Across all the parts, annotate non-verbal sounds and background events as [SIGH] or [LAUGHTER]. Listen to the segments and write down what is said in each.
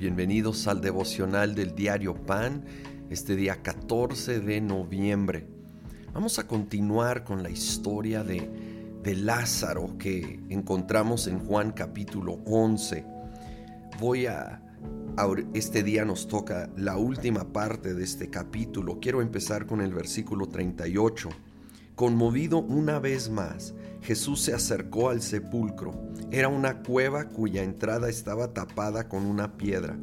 Bienvenidos al devocional del diario Pan, este día 14 de noviembre. Vamos a continuar con la historia de, de Lázaro que encontramos en Juan capítulo 11. Voy a, este día nos toca la última parte de este capítulo. Quiero empezar con el versículo 38. Conmovido una vez más, Jesús se acercó al sepulcro. Era una cueva cuya entrada estaba tapada con una piedra.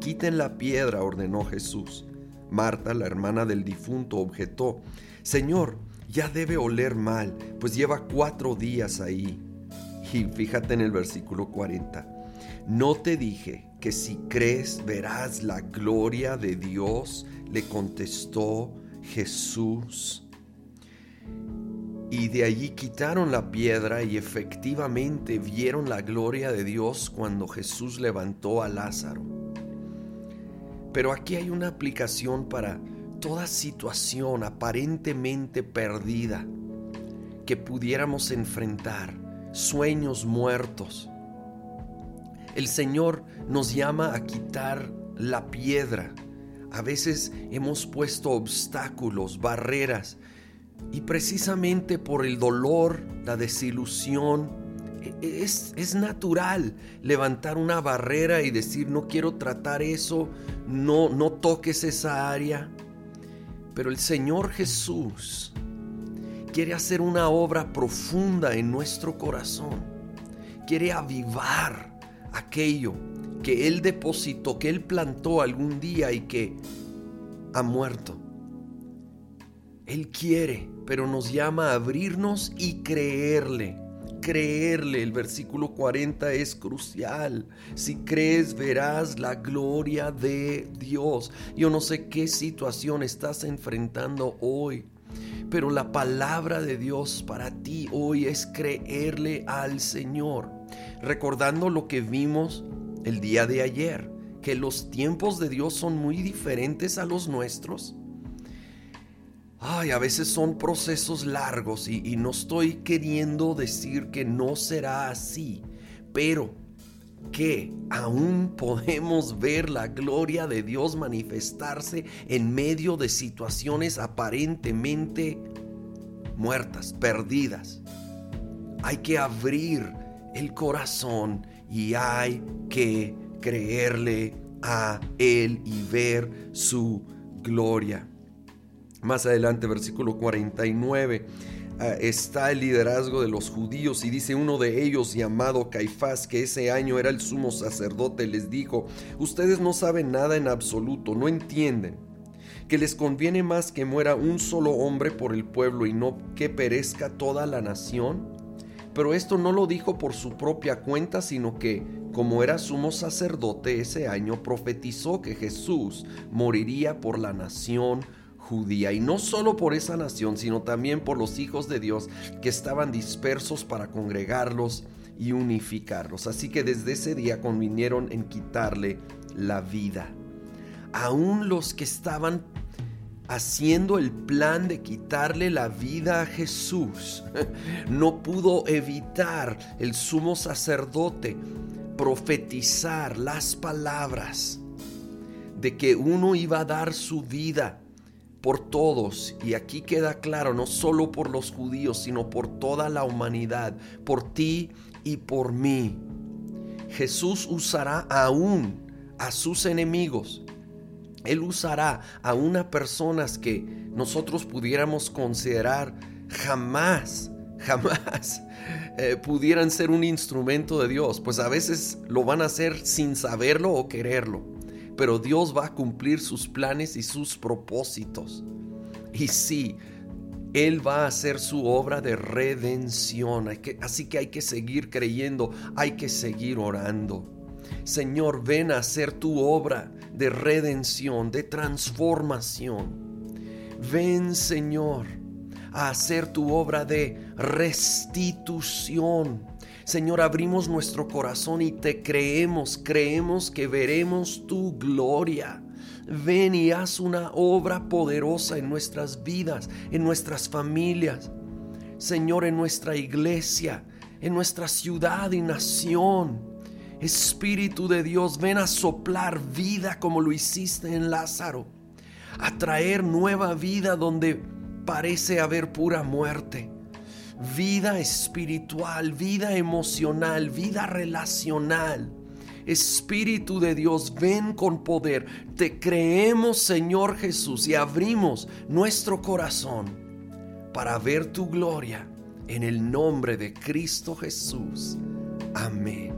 Quiten la piedra, ordenó Jesús. Marta, la hermana del difunto, objetó, Señor, ya debe oler mal, pues lleva cuatro días ahí. Y fíjate en el versículo 40. No te dije que si crees verás la gloria de Dios, le contestó Jesús. Y de allí quitaron la piedra y efectivamente vieron la gloria de Dios cuando Jesús levantó a Lázaro. Pero aquí hay una aplicación para toda situación aparentemente perdida que pudiéramos enfrentar, sueños muertos. El Señor nos llama a quitar la piedra. A veces hemos puesto obstáculos, barreras, y precisamente por el dolor, la desilusión, e, e, es, es, natural levantar una barrera y decir no quiero tratar eso, no, no toques esa área. Pero el Señor Jesús quiere hacer una obra profunda en nuestro corazón. Quiere avivar aquello que Él depositó, que Él plantó algún día y que ha muerto. Él quiere, pero nos llama a abrirnos y creerle. Creerle, el versículo 40 es crucial. Si crees, verás la gloria de Dios. Yo no sé qué situación estás enfrentando hoy, pero la palabra de Dios para ti hoy es creerle al Señor. Recordando lo que vimos el día de ayer, que los tiempos de Dios son muy diferentes a los nuestros Ay, a veces son procesos largos y, no estoy queriendo decir que no será así, pero que aún podemos ver la gloria de Dios manifestarse en medio de situaciones aparentemente muertas, perdidas. Hay que abrir el corazón y hay que creerle a Él y ver su gloria. Más adelante, versículo 49, ah, está el liderazgo de los judíos y dice uno de ellos llamado Caifás, que ese año era el sumo sacerdote, les dijo, ustedes no saben nada en absoluto, no entienden que les conviene más que muera un solo hombre por el pueblo y no que perezca toda la nación. Pero esto no lo dijo por su propia cuenta, sino que, como era sumo sacerdote ese año, profetizó que Jesús moriría por la nación judía, y no solo por esa nación, sino también por los hijos de Dios que estaban dispersos para congregarlos y unificarlos. Así que desde ese día convinieron en quitarle la vida. Aún los que estaban haciendo el plan de quitarle la vida a Jesús, [LAUGHS] no pudo evitar el sumo sacerdote profetizar las palabras de que uno iba a dar su vida por todos, y aquí queda claro, no solo por los judíos, sino por toda la humanidad, por ti y por mí. Jesús usará aún a sus enemigos. Él usará a una personas que nosotros pudiéramos considerar jamás, [LAUGHS] jamás eh, pudieran ser un instrumento de Dios, pues a veces lo van a hacer sin saberlo o quererlo pero Dios va a cumplir sus planes y sus propósitos. Y sí, Él va a hacer su obra de redención. así que hay que seguir creyendo, hay que seguir orando. Señor, ven a hacer tu obra de redención, de transformación. Ven, Señor, a hacer tu obra de restitución Señor, abrimos nuestro corazón y te creemos, creemos que veremos tu gloria. Ven y haz una obra poderosa en nuestras vidas, en nuestras familias. Señor, en nuestra iglesia, en nuestra ciudad y nación. Espíritu de Dios, ven a soplar vida como lo hiciste en Lázaro, a traer nueva vida donde parece haber pura muerte. Vida espiritual, vida emocional, vida relacional. Espíritu de Dios, ven con poder. Te creemos, Señor Jesús, y abrimos nuestro corazón para ver tu gloria en el nombre de Cristo Jesús. Amén.